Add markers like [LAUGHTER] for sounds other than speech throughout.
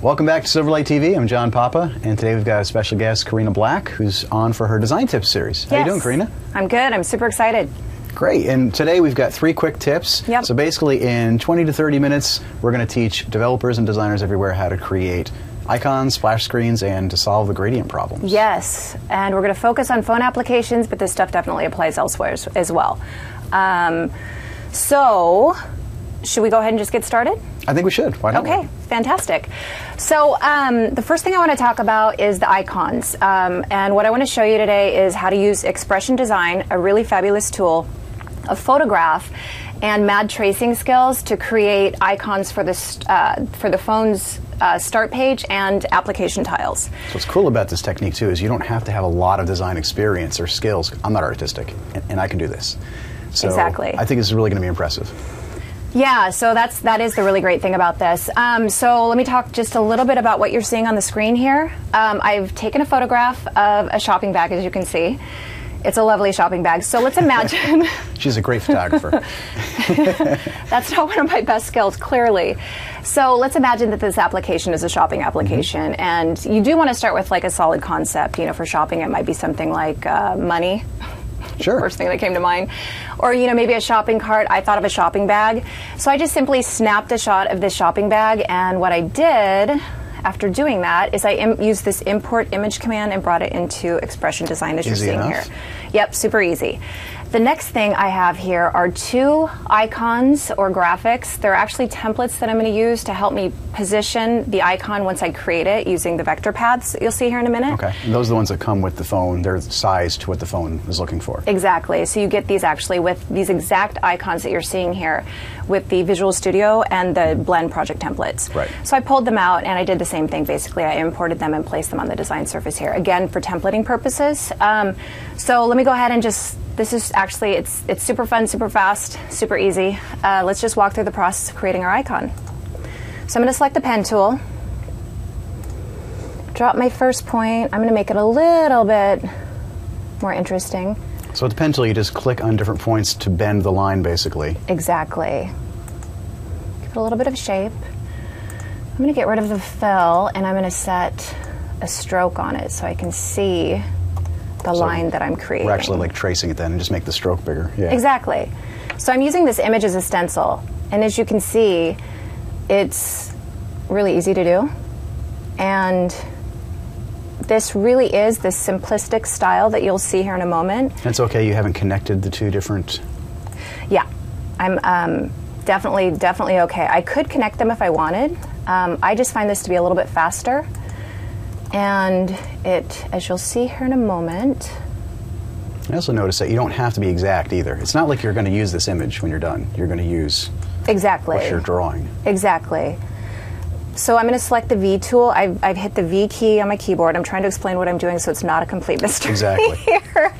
Welcome back to Silverlight TV. I'm John Papa, and today we've got a special guest, Corrina Black, who's on for her Design Tips series. How you doing, Corrina? I'm good. I'm super excited. Great. And today we've got three quick tips. Yep. So basically, in 20 to 30 minutes, we're going to teach developers and designers everywhere how to create icons, splash screens, and to solve the gradient problems. Yes, and we're going to focus on phone applications, but this stuff definitely applies elsewhere as, as well. Um, so, should we go ahead and just get started? I think we should. Why don't Okay, fantastic. So, um, the first thing I want to talk about is the icons. Um, and what I want to show you today is how to use Expression Design, a really fabulous tool, a photograph, and mad tracing skills to create icons for the, st- uh, for the phone's uh, start page and application tiles. So what's cool about this technique too is you don't have to have a lot of design experience or skills. I'm not artistic, and, and I can do this. So Exactly. I think this is really going to be impressive. Yeah, so that's that is the really great thing about this. Um, so let me talk just a little bit about what you're seeing on the screen here. Um, I've taken a photograph of a shopping bag, as you can see. It's a lovely shopping bag. So let's imagine. [LAUGHS] [LAUGHS] She's a great photographer. [LAUGHS] That's not one of my best skills, clearly. So let's imagine that this application is a shopping application, and you do want to start with like a solid concept. You know, for shopping, it might be something like uh, money. Sure. First thing that came to mind, or you know, maybe a shopping cart. I thought of a shopping bag, so I just simply snapped a shot of this shopping bag, and what I did. After doing that, is I Im- used this import image command and brought it into Expression Design as Easy you're seeing enough. here. Yep, super easy. The next thing I have here are two icons or graphics. They're actually templates that I'm going to use to help me position the icon once I create it using the vector paths that you'll see here in a minute. Okay. And those are the ones that come with the phone. They're sized to what the phone is looking for. Exactly. So you get these actually with these exact icons that you're seeing here with the Visual Studio and the Blend project templates. Right. So I pulled them out and I did the same thing basically. I imported them and placed them on the design surface here, again for templating purposes. Um, so let me go ahead and just, this is actually, it's, it's super fun, super fast, super easy. Uh, let's just walk through the process of creating our icon. So I'm going to select the pen tool, drop my first point. I'm going to make it a little bit more interesting. So with the pen tool, you just click on different points to bend the line, basically. Exactly. Give it a little bit of shape. I'm going to get rid of the fill and I'm going to set a stroke on it so I can see the So line that I'm creating. We're actually like tracing it then and just make the stroke bigger. Yeah. Exactly. So I'm using this image as a stencil, and as you can see, it's really easy to do. And this really is the simplistic style that you'll see here in a moment. That's okay. You haven't connected the two different. Yeah, I'm um, definitely definitely okay. I could connect them if I wanted. Um, I just find this to be a little bit faster, and it, as you'll see here in a moment, I also noticed that you don't have to be exact either. It's not like you're going to use this image when you're done. You're going to use exactly. what you're drawing. Exactly. So I'm going to select the V tool. I've, I've hit the V key on my keyboard. I'm trying to explain what I'm doing so it's not a complete mystery Exactly. [LAUGHS] here.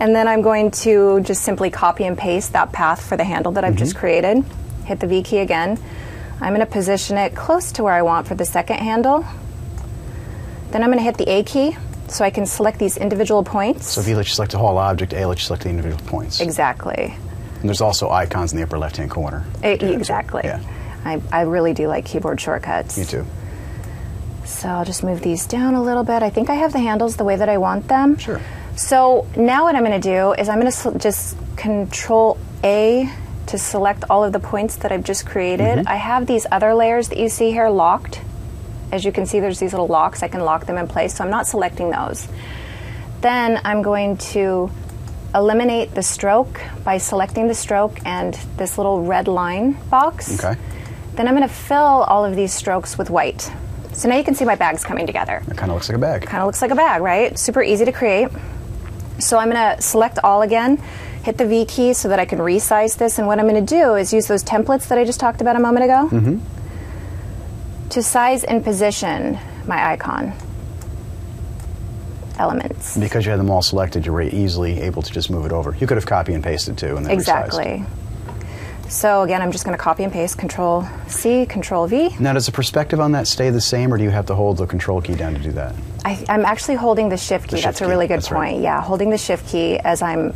And then I'm going to just simply copy and paste that path for the handle that I've just mm-hmm. created. Hit the V key again. I'm going to position it close to where I want for the second handle. Then I'm going to hit the A key so I can select these individual points. So if you let you select the whole object, A lets you select the individual points. exactly. And there's also icons in the upper left-hand corner. To do that, too. exactly. Yeah. I, I really do like keyboard shortcuts. Me too. So I'll just move these down a little bit. I think I have the handles the way that I want them. Sure. So now what I'm going to do is I'm going to just control A to select all of the points that I've just created. Mm-hmm. I have these other layers that you see here locked. As you can see, there's these little locks. I can lock them in place, so I'm not selecting those. Then I'm going to eliminate the stroke by selecting the stroke and this little red line box. Okay. Then I'm going to fill all of these strokes with white. So now you can see my bags coming together. It kind of looks like a bag. Kind of looks like a bag, right? Super easy to create. So I'm going to select all again, hit the V key so that I can resize this. And what I'm going to do is use those templates that I just talked about a moment ago mm-hmm. To size and position my icon elements. Because you had them all selected, you were easily able to just move it over. You could have copy and pasted too, and then resized. Exactly. So again, I'm just going to copy and paste Control C, Control V. Now, does the perspective on that stay the same, or do you have to hold the Control key down to do that? I, I'm actually holding the Shift key. The That's a really good that's point. right. Yeah, holding the Shift key as I'm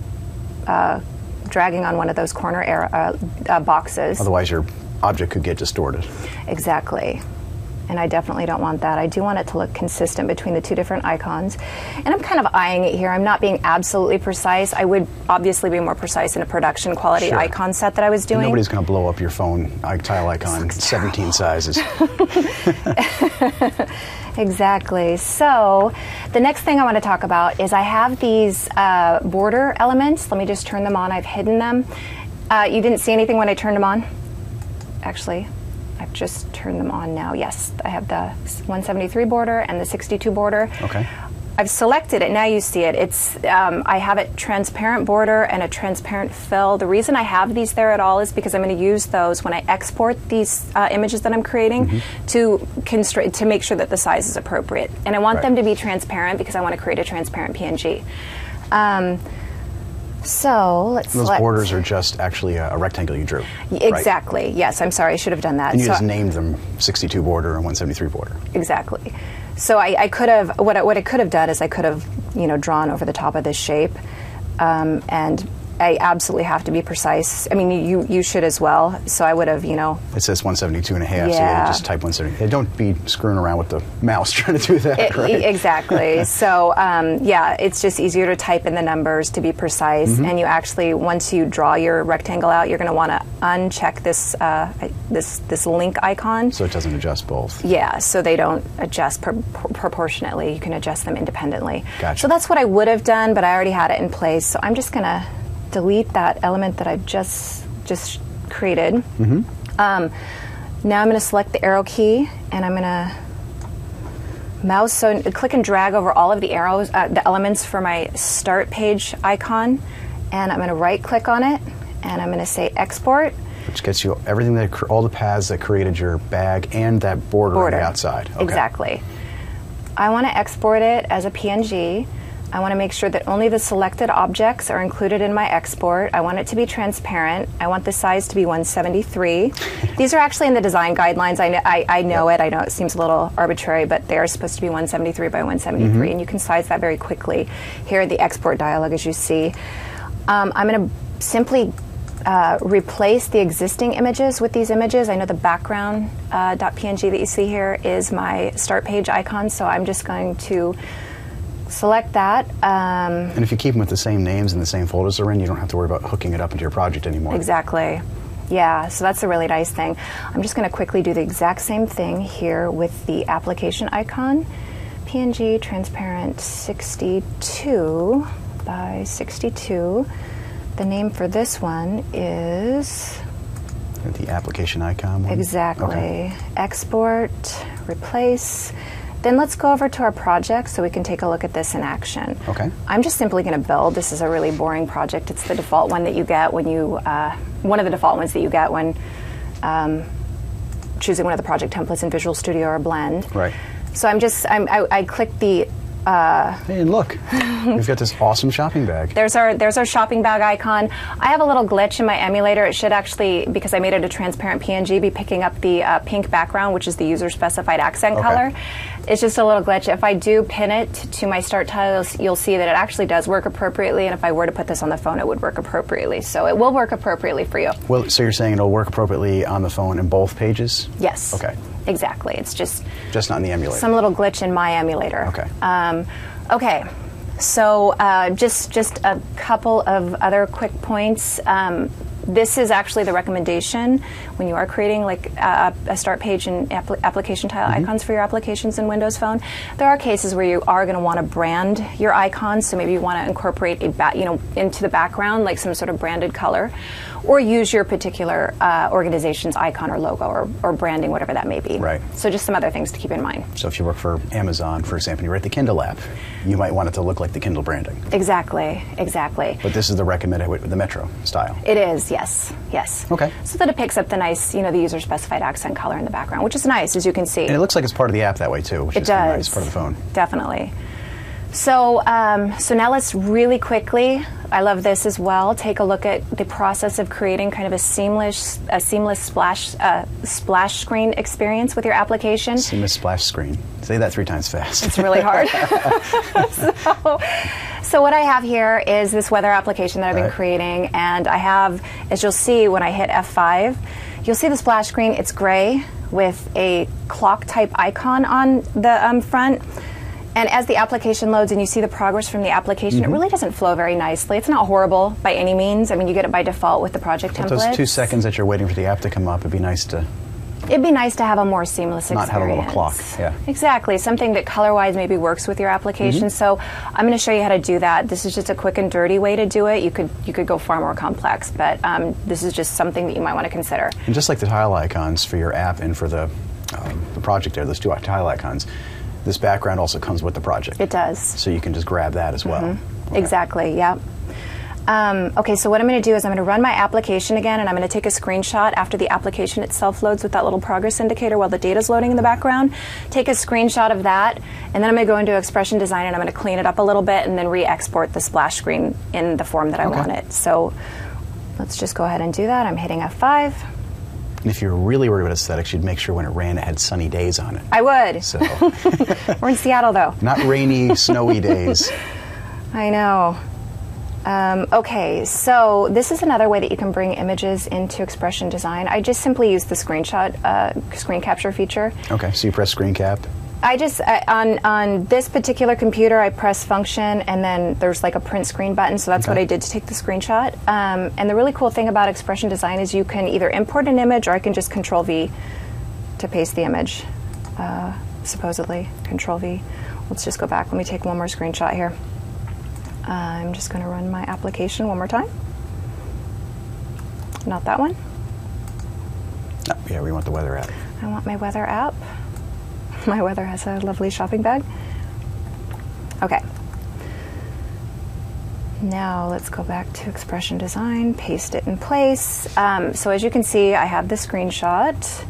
uh, dragging on one of those corner air, uh, uh, boxes. Otherwise, your object could get distorted. Exactly. And I definitely don't want that. I do want it to look consistent between the two different icons. And I'm kind of eyeing it here. I'm not being absolutely precise. I would obviously be more precise in a production quality Sure. icon set that I was doing. Nobody's going to blow up your phone tile icon 17 sizes. [LAUGHS] Exactly. So, the next thing I want to talk about is I have these uh, border elements. Let me just turn them on. I've hidden them. Uh, you didn't see anything when I turned them on? Actually, I've just turned them on now. Yes, I have the 173 border and the 62 border. Okay. I've selected it. Now you see it. It's um, I have it transparent border and a transparent fill. The reason I have these there at all is because I'm going to use those when I export these uh, images that I'm creating Mm-hmm. to constra- to make sure that the size is appropriate. And I want Right. them to be transparent because I want to create a transparent PNG. Um, so let's Those select- borders are just actually a, a rectangle you drew. right? exactly. Yes, I'm sorry. I should have done that. And you So- just named them 62 border and 173 border. Exactly. So I, I could have what I, what I could have done is I could have you know drawn over the top of this shape, um, and I absolutely have to be precise. I mean, you you should as well. So I would have you know It says 172 and a half, so Yeah. you just type 170. Don't be screwing around with the mouse [LAUGHS] trying to do that, it- right? exactly. [LAUGHS] so um, yeah, it's just easier to type in the numbers to be precise. Mm-hmm. And you actually once you draw your rectangle out, you're going to want to uncheck this uh, this this link icon. so it doesn't adjust both. Yeah, so they don't adjust pro- pro- proportionately. You can adjust them independently. Gotcha. So that's what I would have done, but I already had it in place. So I'm just going to delete that element that I just just created. Mm-hmm. Um, now I'm going to select the arrow key, and I'm going to mouse so click and drag over all of the arrows, uh, the elements for my start page icon, and I'm going to right click on it, and I'm going to say export. Which gets you everything that, all the paths that created your bag and that border, border on the outside. Okay. Exactly. I want to export it as a PNG. I want to make sure that only the selected objects are included in my export. I want it to be transparent. I want the size to be 173. These are actually in the design guidelines. I know, I, I know it. I know it seems a little arbitrary, but they are supposed to be 173 by 173, and you can size that very quickly here in the export dialog, as you see. Um, I'm going to simply uh, replace the existing images with these images. I know the background uh, .png that you see here is my start page icon, so I'm just going to select that. Um, And if you keep them with the same names and the same folders they're in, you don't have to worry about hooking it up into your project anymore. exactly. Yeah, so that's a really nice thing. I'm just going to quickly do the exact same thing here with the application icon. PNG transparent 62 by 62. The name for this one is The application icon one. Exactly. Okay. Export, replace. Then let's go over to our project so we can take a look at this in action. Okay. I'm just simply going to build. This is a really boring project. It's the default one that you get when you, uh, one of the default ones that you get when um, choosing one of the project templates in Visual Studio or Blend. Right. So I'm just, I'm, I, I click the Hey, and look, we've got this awesome shopping bag. [LAUGHS] There's our there's our shopping bag icon. I have a little glitch in my emulator. It should actually, because I made it a transparent PNG, be picking up the uh, pink background, which is the user specified accent Okay. color. It's just a little glitch. If I do pin it to my start tiles, you'll see that it actually does work appropriately. And if I were to put this on the phone, it would work appropriately. So it will work appropriately for you. Well, so you're saying it'll work appropriately on the phone in both pages? Yes. Okay. Exactly. It's just Just not in the emulator. some little glitch in my emulator. Okay. Um, okay. So uh, just just a couple of other quick points. Um, this is actually the recommendation when you are creating like a, a start page and appli application tile Mm-hmm. icons for your applications in Windows Phone. There are cases where you are going to want to brand your icons, so maybe you want to incorporate a ba- you know into the background like some sort of branded color, or use your particular uh, organization's icon or logo or, or branding, whatever that may be. Right. So just some other things to keep in mind. So if you work for Amazon, for example, and you write the Kindle app, you might want it to look like the Kindle branding. Exactly, exactly. But this is the recommended with the Metro style. It is, yes, yes. Okay. So that it picks up the nice, you know, the user specified accent color in the background, which is nice, as you can see. And it looks like it's part of the app that way too, which It is does. nice part of the phone. Definitely. So, um, so now let's really quickly. I love this as well. Take a look at the process of creating kind of a seamless, a seamless splash, uh, splash screen experience with your application. Seamless splash screen. Say that three times fast. It's really hard. [LAUGHS] [LAUGHS] so, so what I have here is this weather application that I've been Right. creating, and I have, as you'll see when I hit F5, you'll see the splash screen. It's gray with a clock type icon on the um, front. And as the application loads and you see the progress from the application, Mm-hmm. it really doesn't flow very nicely. It's not horrible by any means. I mean, you get it by default with the project But template. those two seconds that you're waiting for the app to come up, it'd be nice to. It'd be nice to have a more seamless Not have a little clock, yeah. Exactly. Something that color-wise maybe works with your application. Mm-hmm. So I'm going to show you how to do that. This is just a quick and dirty way to do it. You could you could go far more complex, but um, this is just something that you might want to consider. And just like the tile icons for your app and for the, um, the project there, those two tile icons, this background also comes with the project. It does. So you can just grab that as well. Mm-hmm. Okay. Exactly. Yep. Um, okay, so what I'm going to do is I'm going to run my application again, and I'm going to take a screenshot after the application itself loads with that little progress indicator while the data is loading in the background. Take a screenshot of that, and then I'm going to go into Expression Design and I'm going to clean it up a little bit, and then re-export the splash screen in the form that I Okay. want it. So let's just go ahead and do that. I'm hitting F5. And if you're really worried about aesthetics, you'd make sure when it ran, it had sunny days on it. I would. So, [LAUGHS] We're in Seattle, though. not rainy, snowy days. [LAUGHS] I know. Um, okay, so this is another way that you can bring images into Expression Design. I just simply use the screenshot, uh, screen capture feature. Okay, so you press screen cap. I just I, on on this particular computer, I press function, and then there's like a print screen button. So that's what I did to take the screenshot. Um, and the really cool thing about Expression Design is you can either import an image, or I can just Control V to paste the image. Uh, supposedly, Control V. Let's just go back. Let me take one more screenshot here. I'm just going to run my application one more time. Not that one. Oh, yeah, we want the weather app. I want my weather app. [LAUGHS] My weather has a lovely shopping bag. Okay. Now let's go back to expression design, paste it in place. Um, so as you can see, I have the screenshot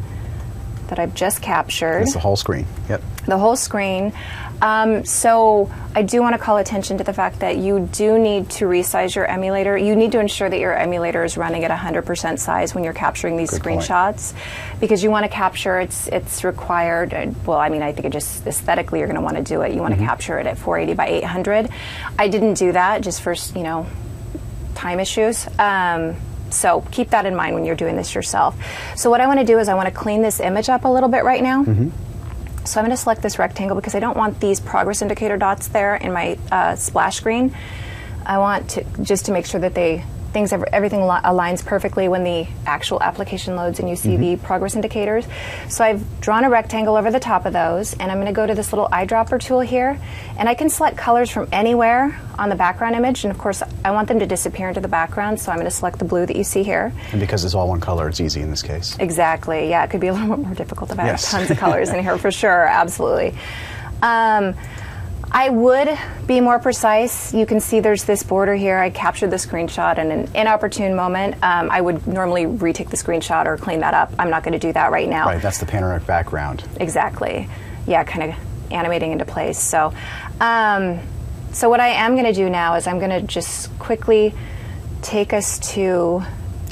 that I've just captured It's the whole screen. Yep. The whole screen. Um, so I do want to call attention to the fact that you do need to resize your emulator. You need to ensure that your emulator is running at 100% size when you're capturing these Good point. screenshots, because you want to capture. It's it's required. uh, Well, I mean, I think it just aesthetically you're going to want to do it. You want to capture it at 480 by 800. I didn't do that just for you know time issues. Um, so keep that in mind when you're doing this yourself. So what I want to do is I want to clean this image up a little bit right now. So I'm going to select this rectangle because I don't want these progress indicator dots there in my uh, splash screen. I want to just to make sure that they things everything aligns perfectly when the actual application loads and you see the progress indicators. So I've drawn a rectangle over the top of those, and I'm going to go to this little eyedropper tool here, and I can select colors from anywhere on the background image. And of course, I want them to disappear into the background, so I'm going to select the blue that you see here. And because it's all one color, it's easy in this case. Exactly. Yeah, it could be a little bit [LAUGHS] more difficult if I Yes. have tons of colors in here for sure. Absolutely. Um, I would be more precise. You can see there's this border here. I captured the screenshot in an inopportune moment. Um, I would normally retake the screenshot or clean that up. I'm not going to do that right now. Right, that's the panoramic background. Exactly. Yeah, kind of animating into place. So, um, so what I am going to do now is I'm going to just quickly take us to.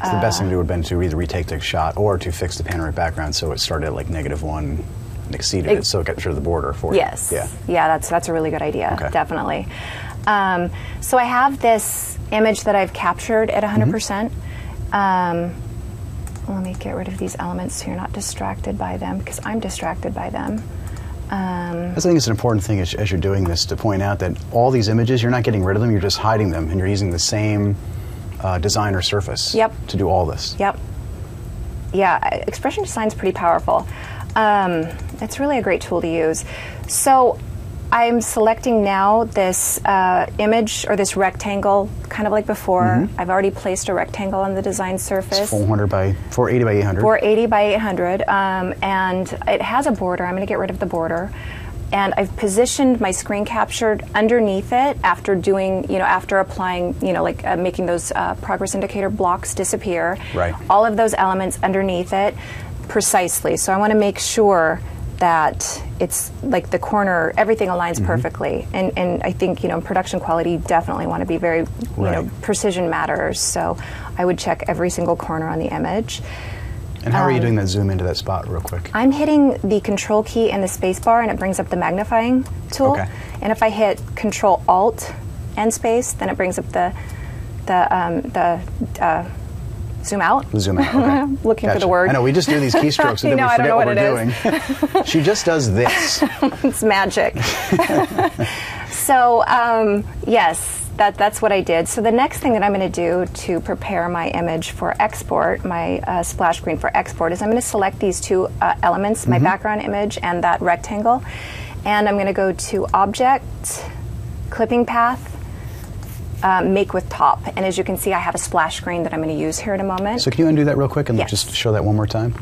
So the best thing to do would have been to either retake the shot or to fix the panoramic background so it started at like negative one and exceeded it, Ex- so it got rid of the border for Yes. you. Yeah. Yeah, that's that's a really good idea. Okay. Definitely. Um, so I have this image that I've captured at 100%. Mm-hmm. Um, let me get rid of these elements so you're not distracted by them because I'm distracted by them. Um, I think it's an important thing as, as you're doing this to point out that all these images, you're not getting rid of them, you're just hiding them, and you're using the same uh, design or surface Yep. to do all this. Yep. Yeah, expression design is pretty powerful. Um, it's really a great tool to use. So I'm selecting now this uh, image or this rectangle, kind of like before. I've already placed a rectangle on the design surface. 400 by 480 by 800. 480 by 800, um, and it has a border. I'm going to get rid of the border. And I've positioned my screen captured underneath it after doing, you know, after applying, you know, like uh, making those uh, progress indicator blocks disappear. Right. All of those elements underneath it precisely. So I want to make sure that it's like the corner, everything aligns Mm-hmm. perfectly. And, and I think, you know, in production quality, you definitely want to be very, you know, precision matters. So I would check every single corner on the image. and how are you um, doing that zoom into that spot real quick? I'm hitting the control key and the space bar and it brings up the magnifying tool. Okay. And if I hit control alt and space, then it brings up the the um, the uh, zoom out. Zoom out. Okay. [LAUGHS] Looking for the Gotcha. word. I know we just do these keystrokes and then [LAUGHS] know, we I don't forget know what, what we're doing. [LAUGHS] she just does this. it's magic. so um, yes, that, that's what I did. So the next thing that I'm going to do to prepare my image for export, my uh, splash screen for export, is I'm going to select these two uh, elements, my background image and that rectangle, and I'm going to go to Object, Clipping Path, uh, Make with Top. And as you can see, I have a splash screen that I'm going to use here in a moment. So can you undo that real quick and Yes. just show that one more time?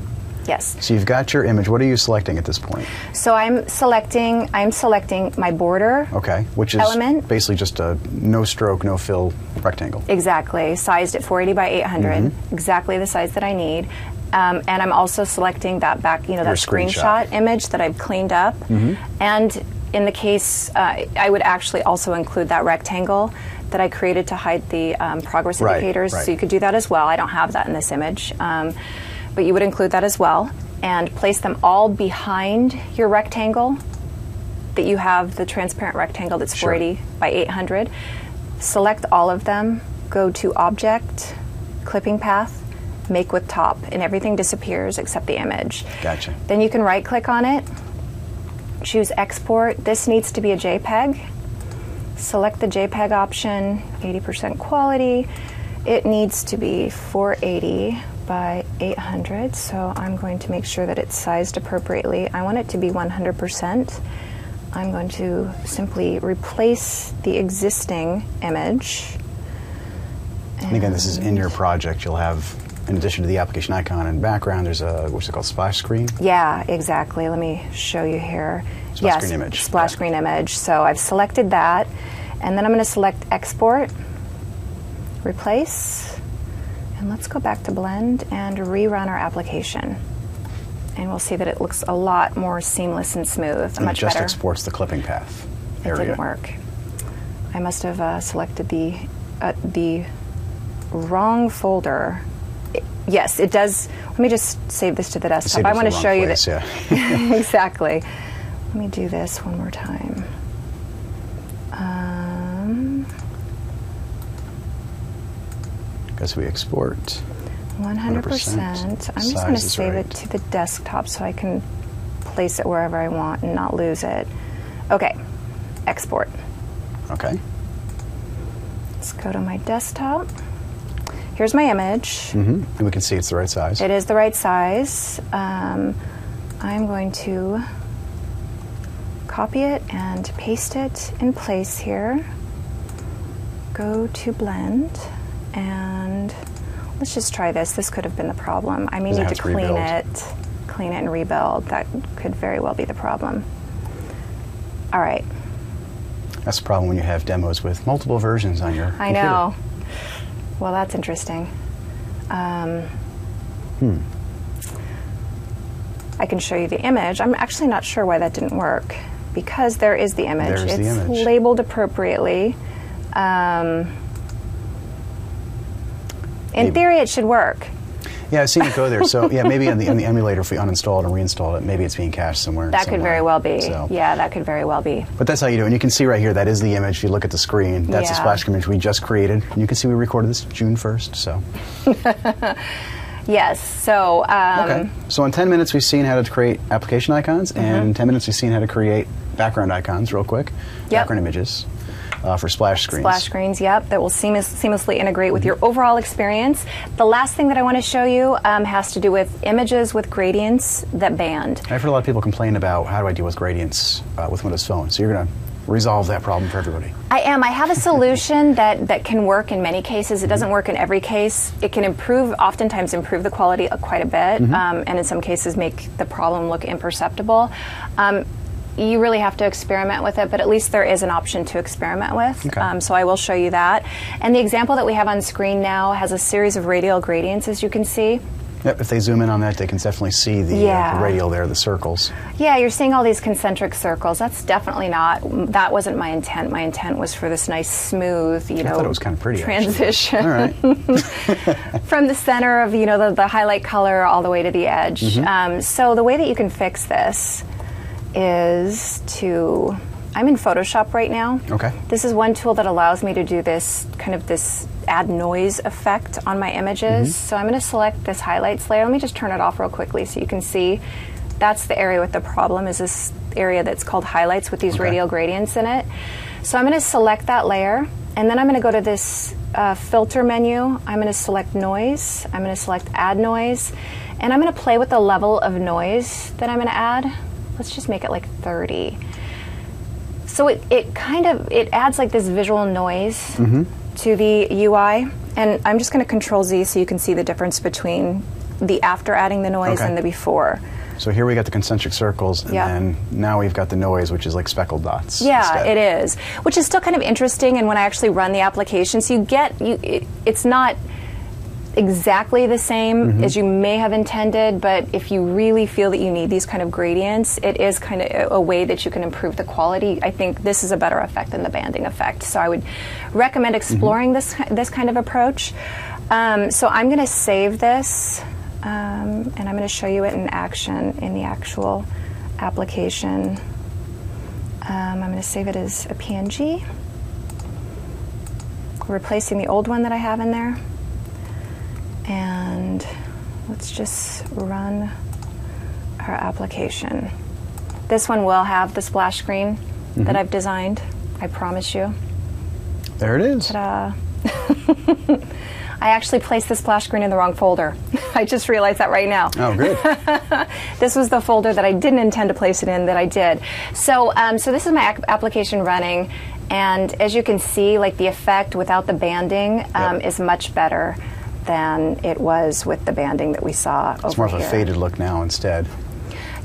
yes. So you've got your image. What are you selecting at this point? So I'm selecting. I'm selecting my border. Okay, which is Element. basically just a no stroke, no fill rectangle. Exactly, sized at 480 by 800, Mm-hmm. exactly the size that I need. Um, and I'm also selecting that back, you know, Your that screenshot. screenshot. image that I've cleaned up. Mm-hmm. And in the case, uh, I would actually also include that rectangle that I created to hide the um, progress Right, indicators. right. So you could do that as well. I don't have that in this image, um, but you would include that as well. And place them all behind your rectangle that you have the transparent rectangle that's Sure. 480 by 800. Select all of them, go to Object, Clipping Path, Make with Top, and everything disappears except the image. Gotcha. Then you can right click on it, choose Export. This needs to be a JPEG. Select the JPEG option, 80% quality. It needs to be 480 by 800, so I'm going to make sure that it's sized appropriately. I want it to be 100%. I'm going to simply replace the existing image. And again, this is in your project. You'll have, in addition to the application icon and background, there's a what's it called, splash screen. Yeah, exactly. Let me show you here. Splash yes, screen image. Splash Yeah. screen image. So I've selected that, and then I'm going to select export, replace, and let's go back to blend and rerun our application. And we'll see that it looks a lot more seamless and smooth, And much better. it just better. exports the clipping path It didn't work. I must have uh, selected the uh, the wrong folder. I- yes, it does. Let me just save this to the desktop. I want to show you that yeah. [LAUGHS] exactly. Let me do this one more time. Um, As we export. 100%. 100%. I'm just going to save right. it to the desktop so I can place it wherever I want and not lose it. Okay, export. Okay. Let's go to my desktop. Here's my image. hmm And we can see it's the right size. It is the right size. Um, I'm going to copy it and paste it in place here. Go to blend and let's just try this. This could have been the problem. I may need to to clean rebuild? it, clean it and rebuild. That could very well be the problem. All right. That's the problem when you have demos with multiple versions on your I computer. know. Well, that's interesting. Um, Hmm. I can show you the image. I'm actually not sure why that didn't work because there is the image. There's the it's image. labeled appropriately. Um, in Maybe- theory, it should work. Yeah, I've seen it go there. So [LAUGHS] yeah, maybe on the, on the emulator, if we uninstall it and reinstall it, maybe it's being cached somewhere. That could very well be. So- Yeah, that could very well be. But that's how you do it. And you can see right here, that is the image. If you look at the screen, that's the Yeah. splash screen image we just created. And you can see we recorded this June 1st. So, [LAUGHS] Yes. So, um, okay. So in 10 minutes, we've seen how to create application icons. And in 10 minutes, we've seen how to create background icons real quick. Mm-hmm. Yep. Background images uh, for splash screens. Splash screens, yep, that will seamless, seamlessly integrate with your overall experience. The last thing that I want to show you um, has to do with images with gradients that band. I've heard a lot of people complain about how do I deal with gradients uh, with Windows Phone. So you're going to resolve that problem for everybody. I am. I have a solution [LAUGHS] that, that can work in many cases. It doesn't Mm-hmm. work in every case. It can improve, oftentimes improve the quality quite a bit, Mm-hmm. um, and in some cases make the problem look imperceptible. Um, you really have to experiment with it, but at least there is an option to experiment with. Okay. Um, so I will show you that. And the example that we have on screen now has a series of radial gradients, as you can see. Yep, if they zoom in on that, they can definitely see the, uh, the radial there, the circles. Yeah, you're seeing all these concentric circles. That's definitely not. That wasn't my intent. My intent was for this nice, smooth, you know, thought it was kinda pretty, transition. All right. [LAUGHS] [LAUGHS] from the center of you know the, the highlight color all the way to the edge. Mm-hmm. Um, so the way that you can fix this is to I'm in Photoshop right now. Okay. This is one tool that allows me to do this kind of this add noise effect on my images. Mm-hmm. So I'm going to select this highlights layer. Let me just turn it off real quickly so you can see. That's the area with the problem is this area that's called highlights with these Okay. radial gradients in it. So I'm going to select that layer and then I'm going to go to this uh, filter menu. I'm going to select noise. I'm going to select add noise and I'm going to play with the level of noise that I'm going to add. Let's just make it like 30. So it, it kind of it adds like this visual noise Mm-hmm. to the UI, and I'm just going to Control Z so you can see the difference between the after adding the noise Okay. and the before. So here we got the concentric circles, and Yeah. then now we've got the noise, which is like speckled dots. Yeah, instead. it is, which is still kind of interesting. And when I actually run the application, so you get you, it, it's not exactly the same Mm-hmm. as you may have intended, but if you really feel that you need these kind of gradients, it is kind of a, way that you can improve the quality. I think this is a better effect than the banding effect, so I would recommend Mm-hmm. exploring this this kind of approach. Um, so I'm going to save this, um, and I'm going to show you it in action in the actual application. Um, I'm going to save it as a PNG, replacing the old one that I have in there. And let's just run our application. This one will have the splash screen that I've designed, I promise you. There it is. Ta-da. [LAUGHS] I actually placed the splash screen in the wrong folder. [LAUGHS] I just realized that right now. Oh, good. [LAUGHS] This was the folder that I didn't intend to place it in that I did. So, um, so this is my application running, and as you can see, like the effect without the banding um, Yep. is much better than it was with the banding that we saw over It's more of a faded look now instead.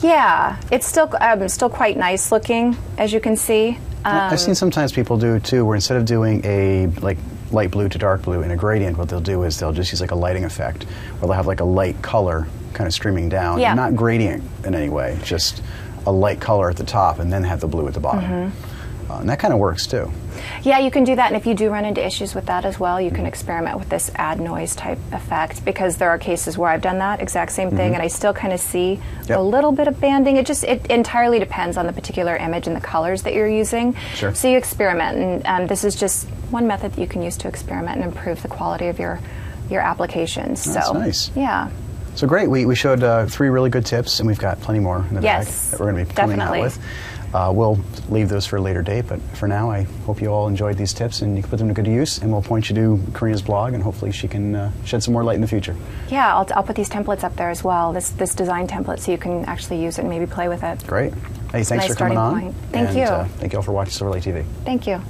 Yeah, it's still um, still quite nice looking, as you can see. Um, I've seen sometimes people do too, where instead of doing a like light blue to dark blue in a gradient, what they'll do is they'll just use like a lighting effect, where they'll have like a light color kind of streaming down, Yeah. not gradient in any way, just a light color at the top, and then have the blue at the bottom. Mm-hmm. Uh, and that kind of works too. Yeah, you can do that, and if you do run into issues with that as well, you can experiment with this add noise type effect because there are cases where I've done that exact same thing, and I still kind of see Mm-hmm. Yep. a little bit of banding. It just it entirely depends on the particular image and the colors that you're using. Sure. So you experiment, and um, this is just one method that you can use to experiment and improve the quality of your your applications. That's so nice. Yeah. So great. We, we showed uh, three really good tips, and we've got plenty more in the Yes, bag that we're going to be coming out with. Uh, we'll leave those for a later date, but for now, I hope you all enjoyed these tips and you can put them to good use. And we'll point you to Corrina's blog, and hopefully she can uh, shed some more light in the future. Yeah, I'll, I'll put these templates up there as well. This this design template, so you can actually use it and maybe play with it. Great. Hey, thanks nice for coming starting on. point. Thank and, you. Uh, thank you all for watching Silverlight TV. Thank you.